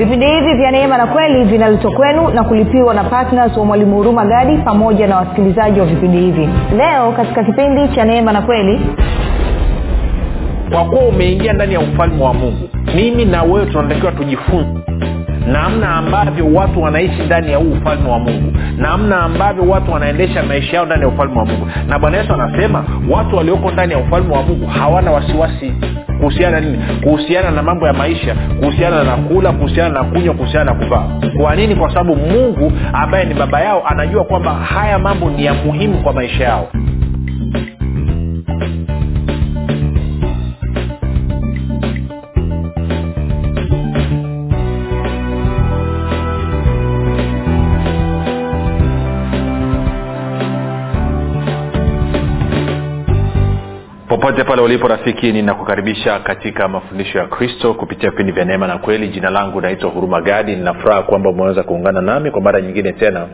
vipindi hivi vya neema na kweli vinaletwa kwenu na kulipiwa na ptns wa mwalimu huruma gadi pamoja na wasikilizaji wa vipindi hivi. Leo katika kipindi cha neema na kweli kwa kuwa umeingia ndani ya ufalme wa mungu. Mimi na wewe tunatakiwa tujifunze namna ambavyo watu wanaishi ndani ya huu ufalme wa mungu. Namna ambavyo watu wanaendesha maisha yao ndani ya ufalme wa mungu. Na bwana yesu anasema watu walioko ndani ya ufalme wa mungu hawana wasiwasi kuhusiana nini? Kuhusiana na mambo ya maisha kuhusiana na kula kuhusiana na kunywa kuhusiana na kuvaa. Kwa nini? Kwa sababu mungu ambaye ni baba yao anajua kwamba haya mambo ni ya muhimu kwa maisha yao popote pale ulipo rafiki ninakukaribisha katika mafundisho ya kristo kupitia vipindi vya neema na kweli. Jina langu naitwa huruma gadi. Ninafuraha kwamba umeweza kuungana nami kwa mara nyingine tena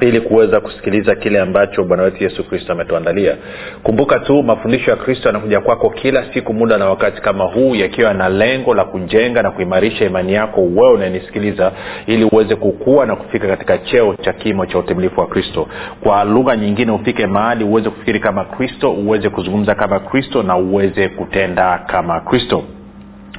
ili kuweza kusikiliza kile ambacho bwana wetu yesu kristo ametuandalia. Kumbuka tu mafundisho ya kristo yanakuja kwako kila siku muda na wakati kama huu yakiwa na lengo la kujenga na kuimarisha imani yako wewe unanisikiliza ili uweze kukua na kufika katika cheo cha kimo cha utimilifu wa kristo. Kwa lugha nyingine ufike mahali uweze kufikiri kama kristo uweze kuzungumza kama kristo na uweze kutenda kama kristo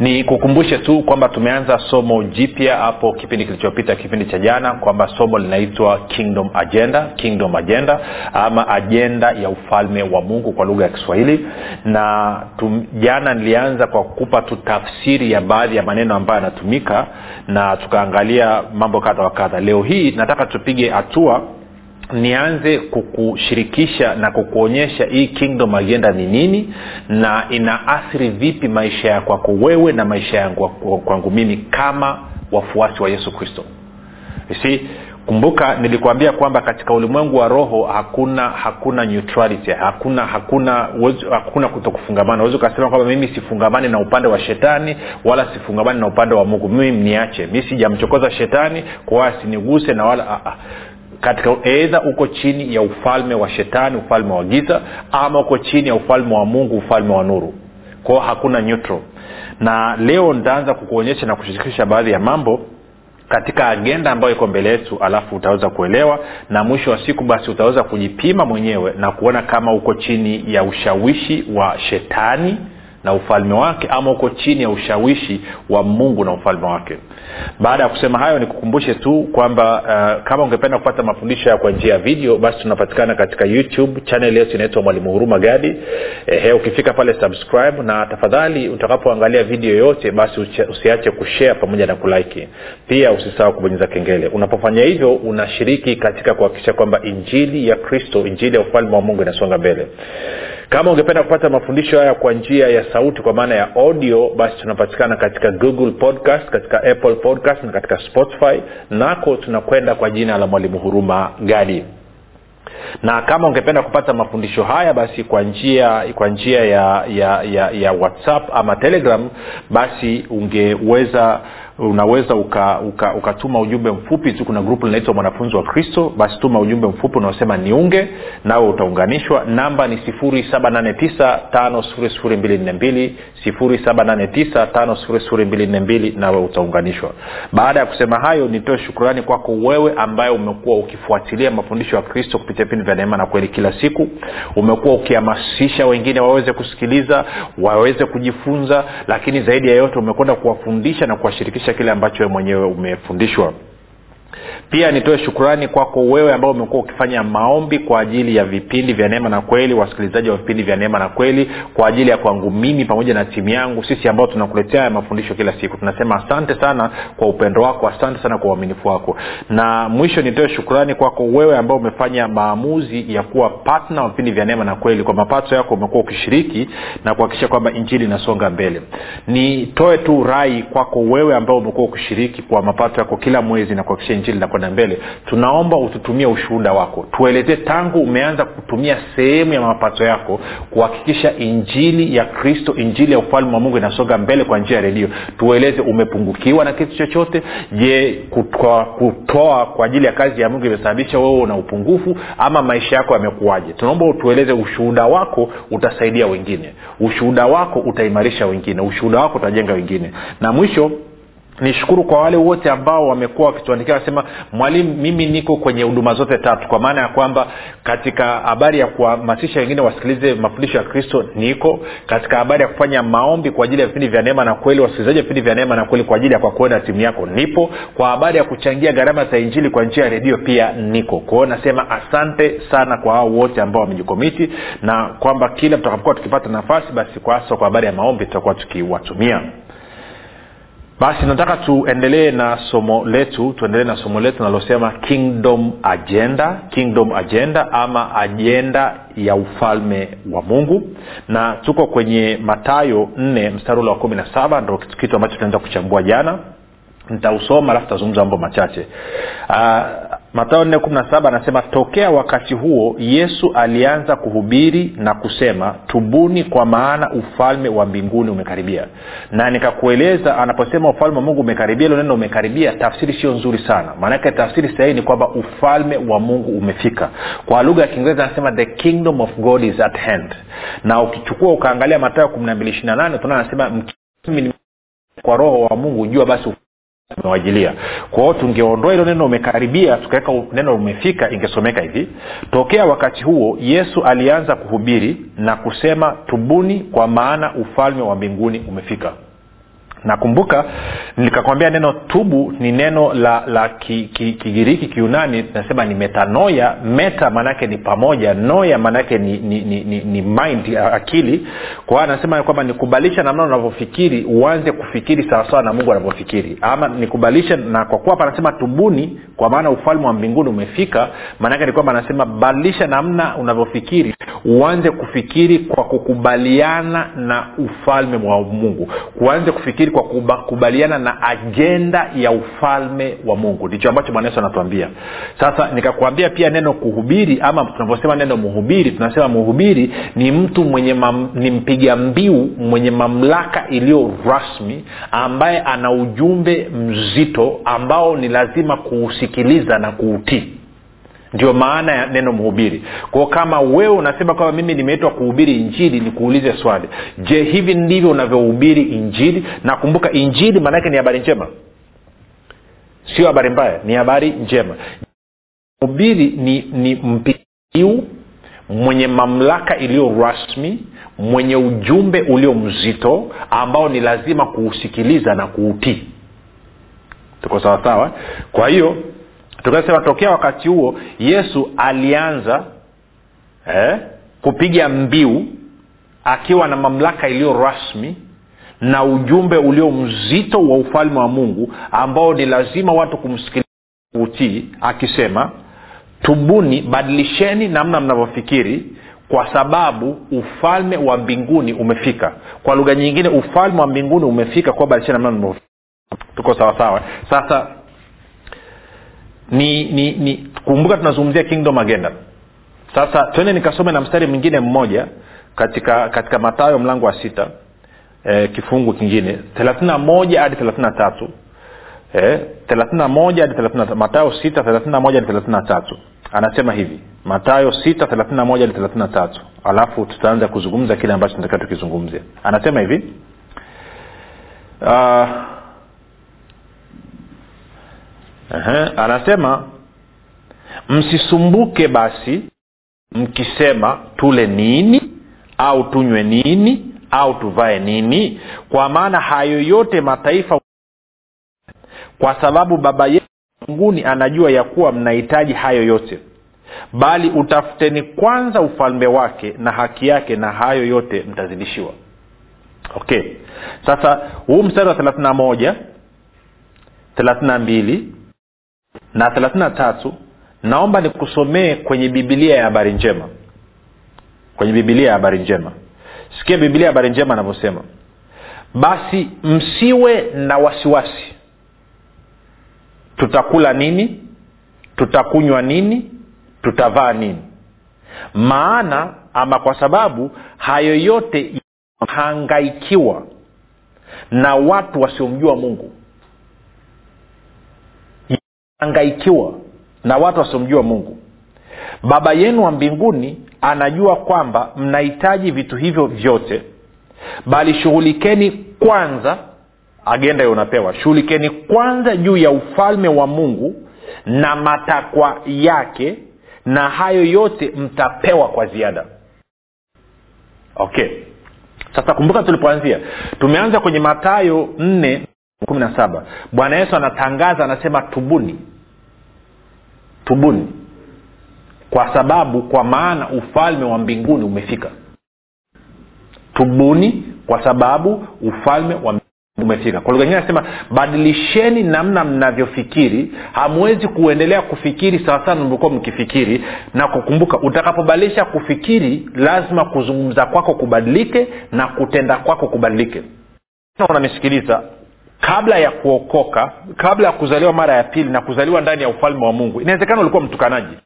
ni kukumbushe tu kwamba tumeanza somo jipya hapo kipindi kilichopita kipindi cha jana kwamba somo linaitwa kingdom agenda kingdom agenda ama ajenda ya ufalme wa mungu kwa lugha ya kiswahili. Na tum, jana nilianza kwa kupa tu tafsiri ya baadhi ya maneno ambayo yanatumika na tukaangalia mambo kadha wa kadha. Leo hii nataka tupige hatua nianze kukushirikisha na kukuonyesha hii kingdom agenda ni nini na inaathiri vipi maisha ya kwako wewe na maisha yangu kwangu mimi kama wafuasi wa yesu kristo. Si kumbuka nilikuambia kwamba katika ulimwengu wa roho hakuna hakuna neutrality hakuna hakuna hakuna kutokufungamana. Uwezi ukasema kwamba mimi sifungamani na upande wa shetani wala sifungamani na upande wa mungu. Mimi mniache mi sijamchokoza shetani kwa siniguse na wala a, a katika eidha uko chini ya ufalme wa shetani ufalme wa giza ama uko chini ya ufalme wa mungu ufalme wa nuru. Kwao hakuna neutral. Na leo nitaanza kukuonyesha na kushirikisha baadhi ya mambo katika agenda ambayo iko mbele yetu alafu utaweza kuelewa na mwisho wa siku basi utaweza kujipima mwenyewe na kuona kama uko chini ya ushawishi wa shetani na ufalme wake ama uko chini ya ushawishi wa mungu na ufalme wake. Baada ya kusema hayo nikukumbushe tu kwamba uh, kama ungependa kupata mafundisho ya kwa njia ya video basi tunapatikana katika youtube. Chanel yetu inaitwa mwalimu huruma gadi. Ehe, ukifika pale subscribe na tafadhali utakapoangalia video yoyote basi usiache kushare pamoja na kulaiki pia usisahau kubonyeza kengele. Unapofanya hivyo unashiriki katika kuhakikisha kwamba injili ya kristo injili ya ufalme wa mungu inasonga mbele kama ungependa kupata mafundisho haya kwa njia ya sauti kwa maana ya audio basi tunapatikana katika google podcast katika apple podcast na katika spotify. Nako tunakwenda kwa jina la mwalimu huruma gadi na kama ungependa kupata mafundisho haya basi kwa njia kwa njia ya, ya, ya, ya whatsapp ama telegram basi ungeweza unaweza ukatuma uka, uka, uka ujumbe mfupi tu. Kuna grupu linaitwa mwanafunzi wa kristo. Basi tuma ujumbe mfupi unaosema niunge nawe utaunganishwa. Namba ni 789 789 nawe utaunganishwa. Baada ya kusema hayo nitoe shukurani kwako wewe ambaye umekuwa ukifuatilia mafundisho ya kristo kupitia vipindi vya neema na kweli kila siku. Umekuwa ukihamasisha wengine waweze kusikiliza waweze kujifunza lakini zaidi ya yote umekwenda kuwafundisha na kuwashirikisha kile ambacho mwenyewe umefundishwa pia nitoe shukurani kwako wewe ambao umekuwa ukifanya maombi kwa ajili ya vipindi vya neema na kweli wasikilizaji wa vipindi vya neema na kweli kwa ajili ya kwangu mimi pamoja na timu yangu sisi ambao tunakuletea haya mafundisho kila siku. Tunasema asante sana kwa upendo wako asante sana kwa uaminifu wako. Na mwisho nitoe shukurani kwako wewe ambao umefanya maamuzi ya kuwa patna wa vipindi vya neema na kweli. Kwa mapato yako umekuwa ukishiriki na kuhakikisha kwamba injili inasonga mbele. Nitoe tu rai kwako wewe ambao umekuwa ukishiriki kwa mapato yako kila mwezi na kuhakikisha injili na kwenda mbele. Tunaomba ututumie ushuhuda wako. Tuelezee tangu umeanza kutumia sehemu ya mapato yako kuhakikisha injili ya kristo injili ya ufalme wa mungu inasonga mbele kwa njia ya redio. Tueleze umepungukiwa na kitu chochote? Je kutoa, kwa ajili ya kazi ya mungu imesababisha wewe una upungufu ama maisha yako yamekuwaje? Tunaomba utueleze ushuhuda wako utasaidia wengine. Ushuhuda wako utaimarisha wengine. Ushuhuda wako utajenga wengine. Na mwisho nishukuru kwa wale wote ambao wamekuwa wakituandikia wasema mwalimu mimi niko kwenye huduma zote tatu. Kwa maana ya kwamba katika habari ya kuhamasisha wengine wasikilize mafundisho ya kristo niko. Katika habari ya kufanya maombi kwa ajili ya vipindi vya neema na kweli wasikilizaji wa vipindi vya neema na kweli kwa ajili ya kwa kuenda timu yako nipo. Kwa habari ya kuchangia gharama za injili kwa njia ya redio pia niko. Kwao nasema asante sana kwa hao wote ambao wamejikomiti na kwamba kila tutakapokuwa tukipata nafasi basi kwa hasa kwa habari ya maombi tutakuwa tukiwatumia basi nataka tuendelee na somo letu tuendelee na somo letu nalosema kingdom agenda kingdom agenda ama ajenda ya ufalme wa mungu. Na tuko kwenye matayo nne mstari ule wa kumi na saba ndo kitu ambacho tunaenda kuchambua jana. Nitausoma alafu tazungumza mambo machache. Uh, matayo nne kumi na saba anasema tokea wakati huo yesu alianza kuhubiri na kusema tubuni kwa maana ufalme wa mbinguni umekaribia na nikakueleza anaposema ufalme wa mungu umekaribia ilo neno umekaribia tafsiri sio nzuri sana. Maanake tafsiri sahihi ni kwamba ufalme wa mungu umefika. Kwa lugha ya kiingereza anasema the kingdom of god is at hand. Na ukichukua ukaangalia matayo kumi na mbili ishiri na nane tunaona anasema kwa roho wa mungu jua basi umewajilia kwa hiyo tungeondoa hilo neno umekaribia tukaweka neno umefika ingesomeka hivi. Tokea wakati huo yesu alianza kuhubiri na kusema tubuni kwa maana ufalme wa mbinguni umefika nakumbuka nikakwambia neno tubu ni neno la la kigiriki ki, ki, kiunani tunasema ni metanoya meta maanaake ni pamoja noya maanaake ni, ni, ni, ni, ni mind akili. Kwa hiyo anasema kwamba nikubalisha namna unavyofikiri uanze kufikiri sawasawa na mungu anavyofikiri. Ama nikubalisha na kwa kuwa hapa anasema tubuni kwa maana ufalme wa mbinguni umefika maanaake ni kwamba anasema badilisha namna unavyofikiri uanze kufikiri kwa kukubaliana na ufalme wa mungu. Uanze kufikiri kwa kukubaliana na ajenda ya ufalme wa mungu. Ndicho ambacho bwana yesu anatuambia. Sasa nikakwambia pia neno kuhubiri ama tunavyosema neno mhubiri tunasema mhubiri ni mtu mwenye mam, ni mpiga mbiu mwenye mamlaka iliyo rasmi ambaye ana ujumbe mzito ambao ni lazima kuusikiliza na kuutii ndio maana ya neno mhubiri. Kwao kama wewe unasema kwamba mimi nimeitwa kuhubiri injili nikuulize swali. Je hivi ndivyo unavyohubiri injili? Nakumbuka injili maanaake ni habari njema. Sio habari mbaya ni habari njema. Mhubiri ni, ni mpiu mwenye mamlaka iliyo rasmi mwenye ujumbe ulio mzito ambao ni lazima kuusikiliza na kuutii. Tuko sawasawa? Kwa hiyo tukasema tokea wakati huo yesu alianza eh, kupiga mbiu akiwa na mamlaka iliyo rasmi na ujumbe ulio mzito wa ufalme wa mungu ambao ni lazima watu kumsikiliza akisema tubuni badilisheni namna mnavyofikiri kwa sababu ufalme wa mbinguni umefika. Kwa lugha nyingine ufalme wa mbinguni umefika kwa badilisheni namna tuko sawasawa sasa ni ni ni kumbuka tunazungumzia kingdom agenda. Sasa twende nikasome na mstari mwingine mmoja katika katika matayo mlango wa sita e, kifungu kingine. thelathina moja hadi thelathina tatu. E, thelathina moja hadi matayo sita thelathina moja hadi thelathina tatu. Anasema hivi. Matayo sita moja hadi thelathina tatu. Alafu tutaanza kuzungumza kile ambacho tunatakiwa tukizungumze. Anasema hivi. Uh, Aha, anasema msisumbuke basi mkisema tule nini au tunywe nini au tuvae nini. Kwa maana hayo yote mataifa kwa sababu baba yetu mbinguni anajua ya kuwa mnahitaji hayo yote. Bali utafuteni kwanza ufalme wake na haki yake na hayo yote mtazidishiwa. Okay. Sasa huu mstari wa thelathina moja thelathina mbili na thelathina tatu naomba nikusomee kwenye bibilia ya habari njema. Kwenye bibilia ya habari njema. Sikia bibilia ya habari njema anavyosema basi msiwe na wasiwasi. Tutakula nini? Tutakunywa nini? Tutavaa nini? Maana ama kwa sababu hayo yote hangaikiwa na watu wasiomjua mungu hangaikiwa na watu wasiomjua mungu. Baba yenu wa mbinguni anajua kwamba mnahitaji vitu hivyo vyote bali shughulikeni kwanza agenda unapewa shughulikeni kwanza juu ya ufalme wa mungu na matakwa yake na hayo yote mtapewa kwa ziada. Okay. Sasa kumbuka tulipoanzia tumeanza kwenye matayo nne kumi na saba. Bwana yesu anatangaza anasema tubuni tubuni. Kwa sababu kwa maana ufalme wa mbinguni umefika. Tubuni kwa sababu ufalme wa umefika. Kwa lugha nyingine anasema badilisheni namna mnavyofikiri. Hamwezi kuendelea kufikiri sawasawa mlivyokuwa mkifikiri na kukumbuka. Utakapobadilisha kufikiri lazima kuzungumza kwako kubadilike na kutenda kwako kubadilike. Unanisikiliza kabla ya kuokoka kabla ya kuzaliwa mara ya pili na kuzaliwa ndani ya ufalme wa mungu inawezekana ulikuwa mtukanaji.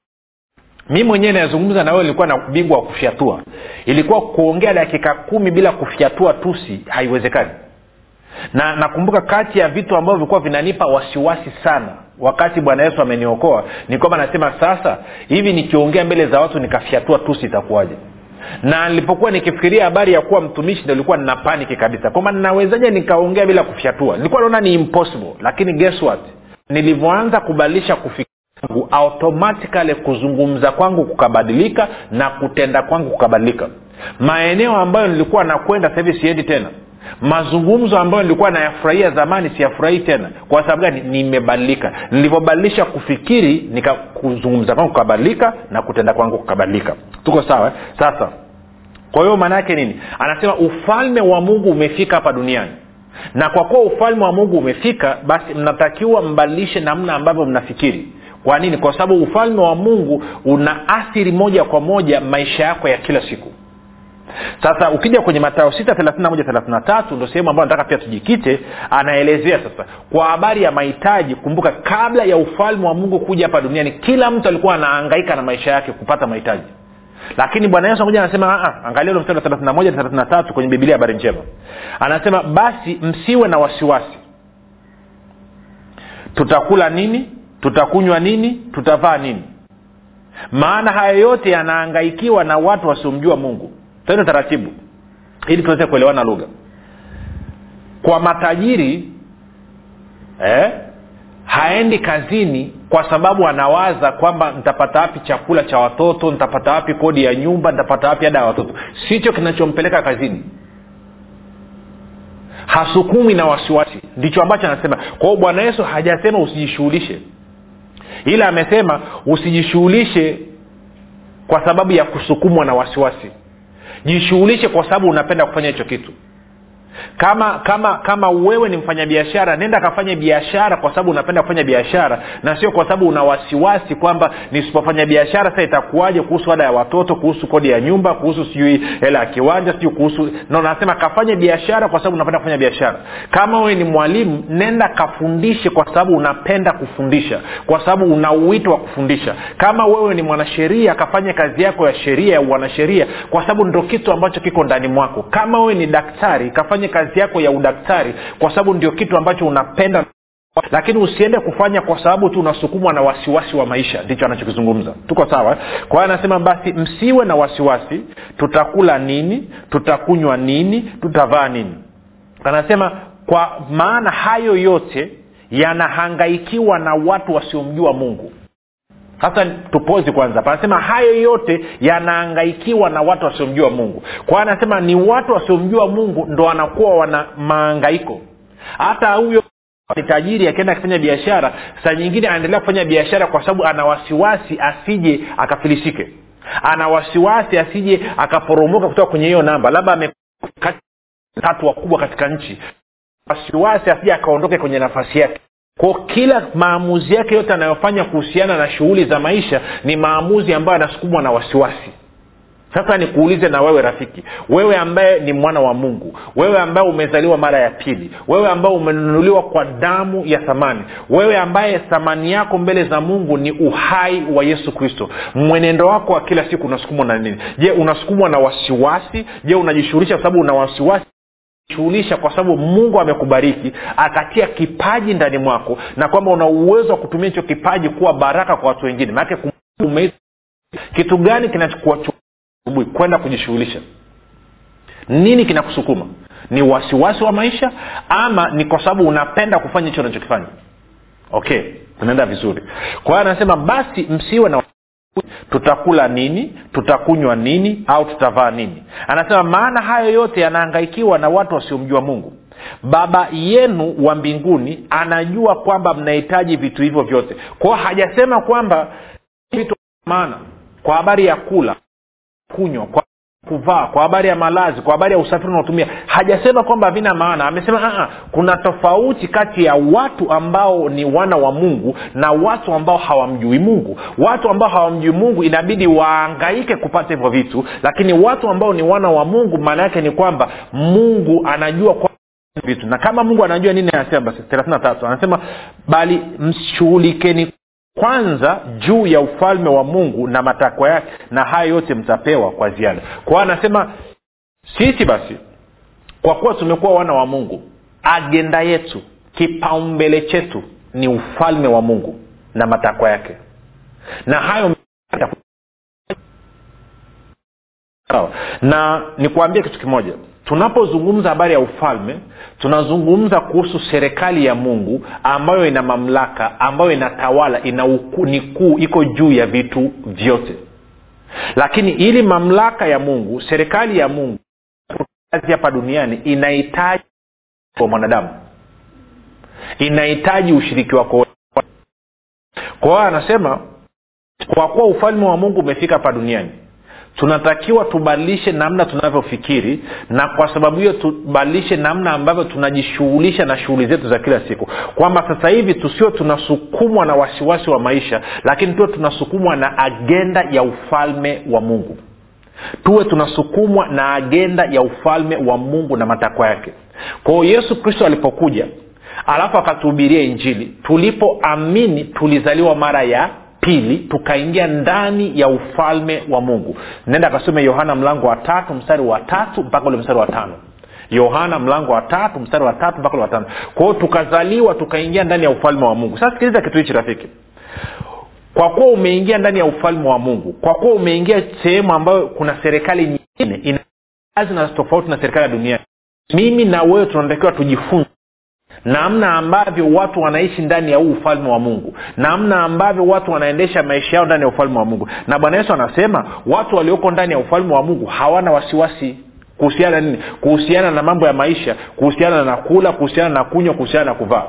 Mi mwenyewe nayezungumza na wewe nilikuwa na bingwa wa kufyatua. Ilikuwa kuongea dakika kumi bila kufyatua tusi haiwezekani. Na nakumbuka kati ya vitu ambavyo vilikuwa vinanipa wasiwasi sana wakati bwana yesu ameniokoa ni kwamba nasema sasa hivi nikiongea mbele za watu nikafyatua tusi itakuwaje na nilipokuwa nikifikiria habari ya kuwa mtumishi ndo ilikuwa nina paniki kabisa. Kwamba ninawezaje nikaongea bila kufyatua? Nilikuwa naona ni impossible. Lakini guess what? Nilivyoanza kubadilisha kufikiri kwangu automatikali kuzungumza kwangu kukabadilika na kutenda kwangu kukabadilika. Maeneo ambayo nilikuwa nakwenda sahivi siendi tena mazungumzo ambayo nilikuwa nayafurahia zamani siyafurahii tena. Kwa sababu gani? Nimebadilika. Nilivyobadilisha kufikiri nikakuzungumza kwangu kukabadilika na kutenda kwangu kukabadilika. Tuko sawa sasa kwa hiyo maana yake nini? Anasema ufalme wa mungu umefika hapa duniani. Na kwa kuwa ufalme wa mungu umefika basi mnatakiwa mbadilishe namna ambavyo mnafikiri. Kwa nini? Kwa sababu ufalme wa mungu una athiri moja kwa moja maisha yako ya kila siku sasa ukija kwenye matayo sita thelathinamoja thelathina tatu ndo sehemu ambayo nataka pia tujikite anaelezea sasa kwa habari ya mahitaji kumbuka kabla ya ufalme wa mungu kuja hapa duniani kila mtu alikuwa anaangaika na maisha yake kupata mahitaji. Lakini bwana yesu moja anasema angalia ule mstari wa thelathina moja thelathina tatu kwenye bibilia habari njema. Anasema basi msiwe na wasiwasi. Tutakula nini? Tutakunywa nini? Tutavaa nini? Maana haya yote yanaangaikiwa na watu wasiomjua mungu tende taratibu. Ili tuweze kuelewana lugha. Kwa matajiri eh, haendi kazini kwa sababu anawaza kwamba nitapata wapi chakula cha watoto nitapata wapi kodi ya nyumba nitapata wapi ada ya watoto. Sicho kinachompeleka kazini. Hasukumi na wasiwasi. Ndicho ambacho anasema. Kwa hiyo bwana yesu hajasema usijishughulishe. Ila amesema usijishughulishe kwa sababu ya kusukumwa na wasiwasi jishughulishe kwa sababu unapenda kufanya hicho kitu kama kama kama wewe ni mfanyabiashara nenda kafanya biashara kwa sababu unapenda kufanya biashara. Na sio kwa sababu una wasiwasi kwamba nisipofanya biashara sasa itakuwaje kuhusu ada ya watoto kuhusu kodi ya nyumba kuhusu sijui hela ya kiwanja sijui kuhusu no nasema kafanye biashara kwa sababu unapenda kufanya biashara. Kama wewe ni mwalimu nenda kafundishe kwa sababu unapenda kufundisha kwa sababu una uwito wa kufundisha. Kama wewe ni mwanasheria kafanye kazi yako ya sheria ya uanasheria kwa sababu ndo kitu ambacho kiko ndani mwako. Kama wewe ni daktari kafanye kazi yako ya udaktari kwa sababu ndio kitu ambacho unapenda. Lakini usiende kufanya kwa sababu tu unasukumwa na wasiwasi wa maisha. Ndicho anachokizungumza. Tuko sawa? Kwa hiyo anasema basi msiwe na wasiwasi tutakula nini tutakunywa nini tutavaa nini. Anasema kwa maana hayo yote yanahangaikiwa na watu wasiomjua mungu sasa tupozi kwanza. Panasema hayo yote yanaangaikiwa na watu wasiomjua mungu. Kwa anasema ni watu wasiomjua mungu ndo wanakuwa wana maangaiko hata huyo ni tajiri akienda akifanya biashara saa nyingine anaendelea kufanya biashara kwa sababu ana wasiwasi asije akafilisike. Ana wasiwasi asije akaporomoka kutoka kwenye hiyo namba. Labda tatu wakubwa katika nchi. Wasiwasi asije akaondoke kwenye nafasi yake kwa kila maamuzi yake yote anayofanya kuhusiana na shughuli za maisha ni maamuzi ambayo anasukumwa na wasiwasi. Sasa nikuulize na wewe rafiki wewe ambaye ni mwana wa mungu wewe ambaye umezaliwa mara ya pili wewe ambaye umenunuliwa kwa damu ya thamani wewe ambaye thamani yako mbele za mungu ni uhai wa yesu kristo mwenendo wako wa kila siku unasukumwa na nini? Je unasukumwa na wasiwasi? Je unajishughulisha kwa sababu una wasiwasi shughulisha kwa sababu mungu amekubariki akatia kipaji ndani mwako na kwamba una uwezo wa kutumia hicho kipaji kuwa baraka kwa watu wengine. Maanake kitu gani kinachokuwa kwenda kujishughulisha. Nini kinakusukuma? Ni wasiwasi wa maisha ama ni kwa sababu unapenda kufanya hicho unachokifanya? Okay tunaenda vizuri. Kwa hiyo anasema basi msiwe na tutakula nini? Tutakunywa nini? Au tutavaa nini? Anasema maana hayo yote yanahangaikiwa na watu wasiomjua mungu. Baba yenu wa mbinguni anajua kwamba mnahitaji vitu hivyo vyote. Kwao hajasema kwamba vitu maana kwa habari ya kula kunywa kwa kuvaa kwa habari ya malazi kwa habari ya usafiri unaotumia. Hajasema kwamba havina maana. Amesema Aa, kuna tofauti kati ya watu ambao ni wana wa mungu na watu ambao hawamjui mungu. Watu ambao hawamjui mungu inabidi waangaike kupata hivyo vitu. Lakini watu ambao ni wana wa mungu maana yake ni kwamba mungu anajua kwa vitu. Na kama mungu anajua nini anasema basi thelathini tatu anasema bali mshughulikeni kwanza juu ya ufalme wa mungu na matakwa yake na haya yote mtapewa kwa ziada. Kwao anasema sisi basi kwa kuwa tumekuwa wana wa mungu agenda yetu kipaumbele chetu ni ufalme wa mungu na matakwa yake. Na hayo na nikuambie kitu kimoja. Tunapozungumza habari ya ufalme tunazungumza kuhusu serikali ya mungu ambayo ina mamlaka ambayo inatawala ina ni kuu iko juu ya vitu vyote. Lakini ili mamlaka ya mungu serikali ya mungu kazi hapa duniani inahitaji kwa mwanadamu. Inahitaji ushiriki wako. Kwa hiyo anasema kwa kuwa ufalme wa mungu umefika hapa duniani tunatakiwa tubadilishe namna tunavyofikiri na kwa sababu hiyo tubadilishe namna ambavyo tunajishughulisha na shughuli zetu za kila siku. Kwamba sasa hivi tusio tunasukumwa na wasiwasi wa maisha lakini tuwe tunasukumwa na agenda ya ufalme wa mungu. Tuwe tunasukumwa na agenda ya ufalme wa mungu na matakwa yake. Kwao yesu kristo alipokuja alafu akatuhubiria injili tulipoamini tulizaliwa mara ya pili tukaingia ndani ya ufalme wa mungu. Nenda akasome yohana mlango wa tatu mstari wa tatu mpaka ule mstari wa tano. Yohana mlango wa tatu mstari wa tatu mpaka ule wa tano. Kwao tukazaliwa tukaingia ndani ya ufalme wa mungu. Sasa sikiliza kitu hichi rafiki. Kwa kuwa umeingia ndani ya ufalme wa mungu kwa kuwa umeingia sehemu ambayo kuna serikali nyingine ina kazi na tofauti na serikali ya dunia. Mimi na wewe tunatakiwa tujifunze namna ambavyo watu wanaishi ndani ya huu ufalme wa mungu. Namna ambavyo watu wanaendesha maisha yao ndani ya ufalme wa mungu. Na bwana yesu anasema watu walioko ndani ya ufalme wa mungu hawana wasiwasi kuhusiana nini? Kuhusiana na mambo ya maisha kuhusiana na kula kuhusiana na kunywa kuhusiana na kuvaa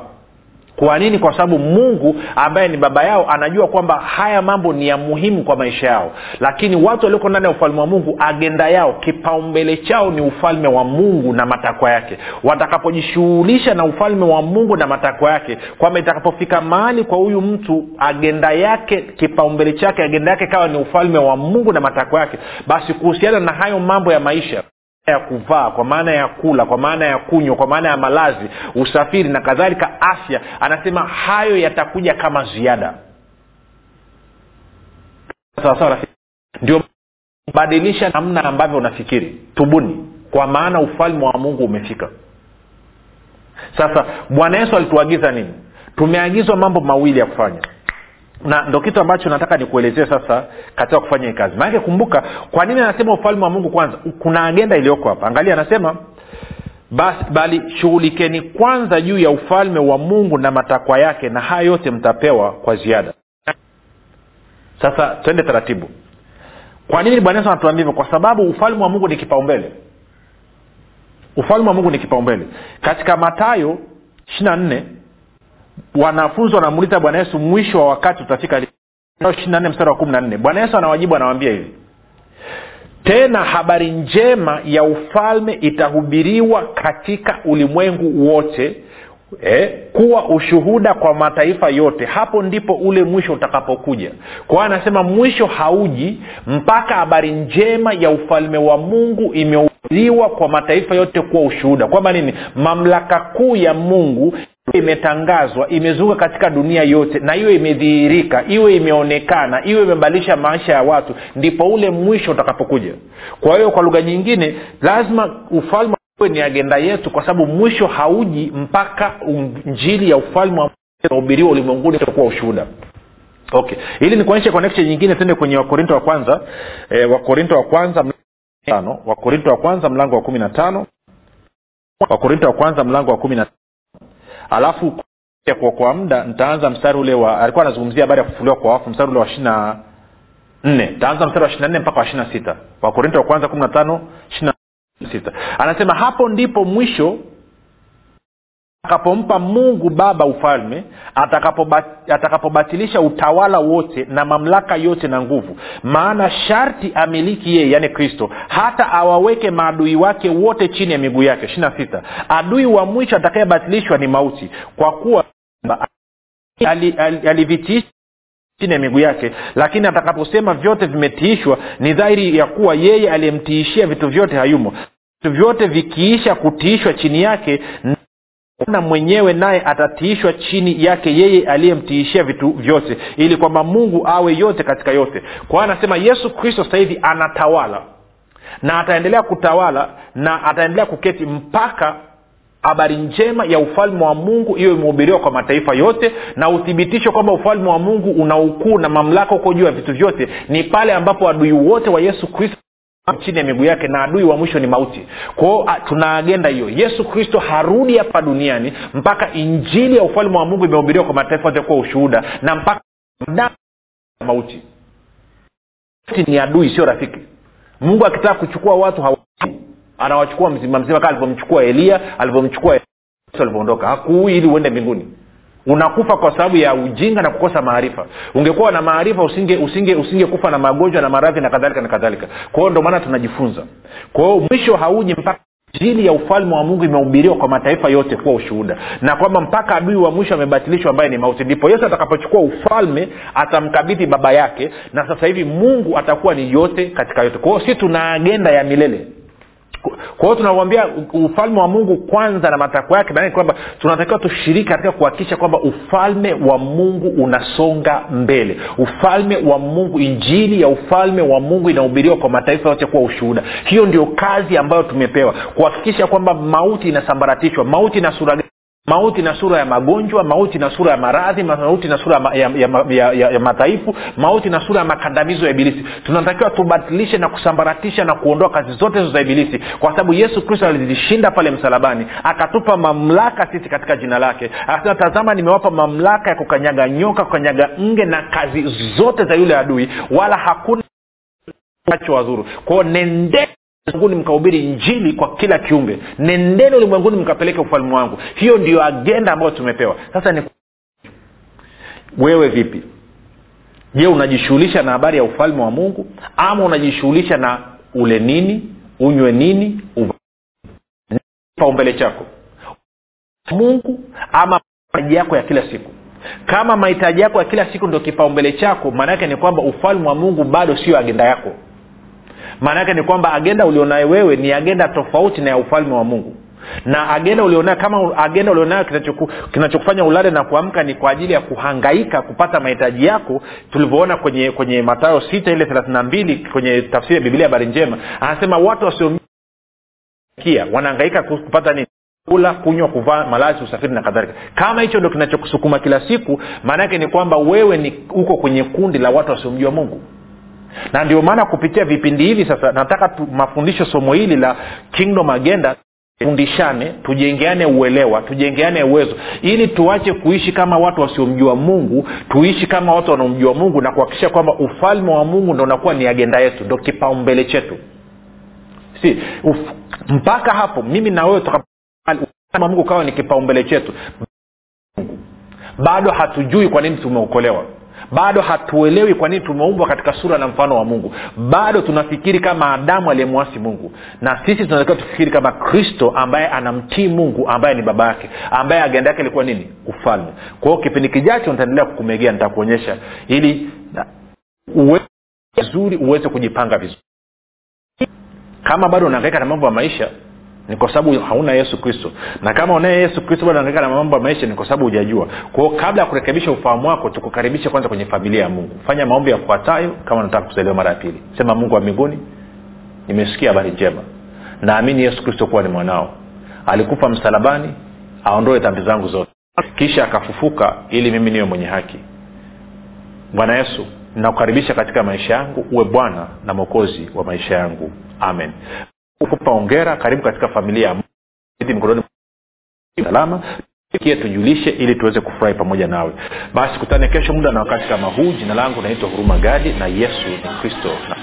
kwa nini? Kwa sababu mungu ambaye ni baba yao anajua kwamba haya mambo ni ya muhimu kwa maisha yao. Lakini watu walioko ndani ya ufalme wa mungu agenda yao kipaumbele chao ni ufalme wa mungu na matakwa yake. Watakapojishughulisha na ufalme wa mungu na matakwa yake kwamba itakapofika mahali kwa huyu mtu agenda yake kipaumbele chake agenda yake kawa ni ufalme wa mungu na matakwa yake basi kuhusiana na hayo mambo ya maisha ya kuvaa kwa maana ya kula kwa maana ya kunywa kwa maana ya malazi usafiri na kadhalika afya anasema hayo yatakuja kama ziada. Sawasawa ndio badilisha namna ambavyo unafikiri. Tubuni kwa maana ufalme wa mungu umefika. Sasa bwana yesu alituagiza nini? Tumeagizwa mambo mawili ya kufanya na ndo kitu ambacho nataka nikuelezee sasa katika kufanya hii kazi. Maanake kumbuka kwa nini anasema ufalme wa mungu kwanza? Kuna agenda iliyoko hapa. Angalia anasema basi bali shughulikeni kwanza juu ya ufalme wa mungu na matakwa yake na haya yote mtapewa kwa ziada. Sasa twende taratibu. Kwa nini bwana anatuambia hivyo? Kwa sababu ufalme wa mungu ni kipaumbele. Ufalme wa mungu ni kipaumbele. Katika matayo ishiri na nne wanafunzi wanamuuliza bwana yesu mwisho wa wakati utafika ishiri mstari wa kumi na nne. Bwana yesu anawajibu anawambia hivi. Tena habari njema ya ufalme itahubiriwa katika ulimwengu wote eh, kuwa ushuhuda kwa mataifa yote. Hapo ndipo ule mwisho utakapokuja. Kwa anasema mwisho hauji mpaka habari njema ya ufalme wa mungu imehubiriwa kwa mataifa yote kuwa ushuhuda. Kwamba nini? Mamlaka kuu ya mungu imetangazwa imezunguka katika dunia yote na iwe imedhihirika iwe imeonekana iwe imebadilisha maisha ya watu ndipo ule mwisho utakapokuja. Kwa hiyo kwa lugha nyingine lazima ufalme ni agenda yetu kwa sababu mwisho hauji mpaka njili ya ufalme wa unahubiriwa ulimwenguni kuwa ushuhuda. Okay. Ili nikuonyeshe connection nyingine tende kwenye wakorinto wa kwanza. E, wakorinto wa kwanza mlango wakorinto wa kwanza mlango wa kumi na tano. Wakorinto wa kwanza mlango wa kumi na alafu kwa, kwa muda nitaanza mstari ule wa alikuwa anazungumzia habari ya kufufuliwa kwa wafu mstari ule wa ishirina nne. Taanza mstari wa ishirina nne mpaka wa ishirina sita. Wakorinto wa kwanza kumi na tano ishirina sita. Anasema hapo ndipo mwisho atakapompa mungu baba ufalme atakapobatilisha utawala wote na mamlaka yote na nguvu maana sharti amiliki yeye yaani kristo hata awaweke maadui wake wote chini ya miguu yake. Ishiri na sita adui wa mwisho atakayebatilishwa ni mauti kwa kuwa alivitiisha chini ya miguu yake lakini atakaposema vyote vimetiishwa ni dhahiri ya kuwa yeye aliyemtiishia vitu vyote hayumo. Vitu vyote vikiisha kutiishwa chini yake na mwenyewe naye atatiishwa chini yake yeye aliyemtiishia vitu vyote ili kwamba mungu awe yote katika yote. Kwa hiyo anasema yesu kristo sasa hivi anatawala na ataendelea kutawala na ataendelea kuketi mpaka habari njema ya ufalme wa mungu iyo imehubiriwa kwa mataifa yote na uthibitisho kwamba ufalme wa mungu una ukuu na mamlaka huko juu ya vitu vyote. Ni pale ambapo adui wote wa yesu kristo chini ya miguu yake na adui wa mwisho ni mauti. Kwao tuna agenda hiyo. Yesu kristo harudi hapa duniani mpaka injili ya ufalme wa mungu imehubiriwa kwa mataifa yote kuwa ushuhuda na mpaka mauti. Ni adui sio rafiki. Mungu akitaka kuchukua watu hawa anawachukua mzima mzima kaa alivyomchukua eliya alivyomchukua alivyoondoka. Hakuui ili uende mbinguni unakufa kwa sababu ya ujinga na kukosa maarifa. Ungekuwa na maarifa usinge usinge usingekufa na magonjwa na maradhi na kadhalika na kadhalika. Kwa ndio maana tunajifunza. Kwa mwisho hauji mpaka injili ya ufalme wa mungu imehubiriwa kwa mataifa yote kuwa ushuhuda. Na kwamba mpaka adui wa mwisho amebatilishwa ambaye ni mauti. Ndipo yesu atakapochukua ufalme atamkabidhi baba yake na sasa hivi mungu atakuwa ni yote katika yote. Kwa si tuna agenda ya milele kwa hiyo tunauambia ufalme wa mungu kwanza na matakwa yake maanake kwamba tunatakiwa tushiriki katika kuhakikisha kwamba ufalme wa mungu unasonga mbele. Ufalme wa mungu injili ya ufalme wa mungu inahubiriwa kwa mataifa yote kuwa ushuhuda. Hiyo ndio kazi ambayo tumepewa kuhakikisha kwamba mauti inasambaratishwa mauti na sura mauti na sura ya magonjwa mauti na sura ya maradhi mauti na sura ya, ya, ya, ya, ya madhaifu mauti na sura ya makandamizo ya ibilisi. Tunatakiwa tubatilishe na kusambaratisha na kuondoa kazi zote hizo za ibilisi kwa sababu yesu kristo alizishinda pale msalabani akatupa mamlaka sisi katika jina lake. Akasema tazama nimewapa mamlaka ya kukanyaga nyoka kukanyaga nge na kazi zote za yule adui wala hakuna acho wazuru. Kwao nende ulimwenguni mkahubiri njili kwa kila kiumbe. Nendeni ulimwenguni mkapeleke ufalme wangu. Hiyo ndio agenda ambayo tumepewa. Sasa ni wewe vipi? Je unajishughulisha na habari ya ufalme wa mungu? Ama unajishughulisha na ule nini? Unywe nini? Kipaumbele chako. Mungu ama mahitaji yako ya kila siku? Kama mahitaji yako ya kila siku ndio kipaumbele chako maana yake ni kwamba ufalme wa mungu bado sio agenda yako maana yake ni kwamba agenda ulionayo wewe ni agenda tofauti na ya ufalme wa mungu. Na agenda ulionayo kama agenda ulionayo kinachokufanya kinachoku ulale na kuamka ni kwa ajili ya kuhangaika kupata mahitaji yako tulivyoona kwenye kwenye matayo sita ile thelathina mbili kwenye tafsiri ya biblia habari njema. Anasema watu wasiokia wanahangaika kupata nini? Kula kunywa kuvaa malazi usafiri na kadhalika. Kama hicho ndo kinachokusukuma kila siku maana yake ni kwamba wewe ni uko kwenye kundi la watu wasiomjua mungu na ndio maana kupitia vipindi hivi sasa nataka mafundisho somo hili la kingdom agenda fundishane tujengeane uelewa tujengeane uwezo ili tuache kuishi kama watu wasiomjua mungu tuishi kama watu wanaomjua mungu na kuhakikisha kwamba ufalme wa mungu ndo unakuwa ni agenda yetu ndo kipaumbele chetu. Si uf, mpaka hapo mimi na wewe mungu ukawa ni kipaumbele chetu. Bado hatujui kwa nini tumeokolewa bado hatuelewi kwa nini tumeumbwa katika sura na mfano wa mungu. Bado tunafikiri kama adamu aliyemwasi mungu. Na sisi tunatakiwa tufikiri kama kristo ambaye anamtii mungu ambaye ni baba yake. Ambaye agenda yake ilikuwa nini? Ufalme. Kwa hiyo kipindi kijacho nitaendelea kukumegea nitakuonyesha ili vizuri uweze kujipanga vizuri. Kama bado unaangaika na mambo ya maisha ni kwa sababu hauna yesu kristo. Na kama unaye yesu kristo bado unaangaika na mambo ya maisha ni kwa sababu hujajua. Kwao kabla ya kurekebisha ufahamu wako tukukaribisha kwanza kwenye familia ya mungu. Fanya maombi yafuatayo kama unataka kuzaliwa mara ya pili. Sema mungu wa mbinguni nimesikia habari njema. Naamini yesu kristo kuwa ni mwanao. Alikufa msalabani aondoe dhambi zangu zote. Kisha akafufuka ili mimi niwe mwenye haki. Bwana yesu nakukaribisha katika maisha yangu uwe bwana na mwokozi wa maisha yangu. Amen kupa ongera karibu katika familia ya salama kie tujulishe ili tuweze kufurahi pamoja nawe. Basi kutane kesho muda na wakati kama huu. Jina langu naitwa huruma gadi na yesu ni kristo. Na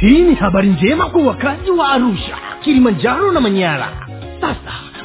hii ni habari njema kwa wakazi wa arusha kilimanjaro na manyara. Sasa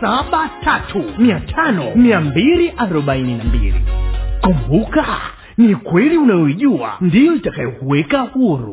saba tatu mia tano mia mbili arobaini na mbili. Kumbuka ni kweli unayoijua ndiyo itakayokuweka huru,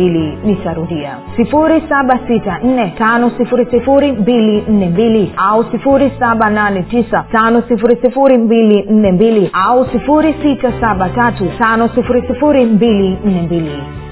nitarudia. 7645242 au 7895242 au 6735242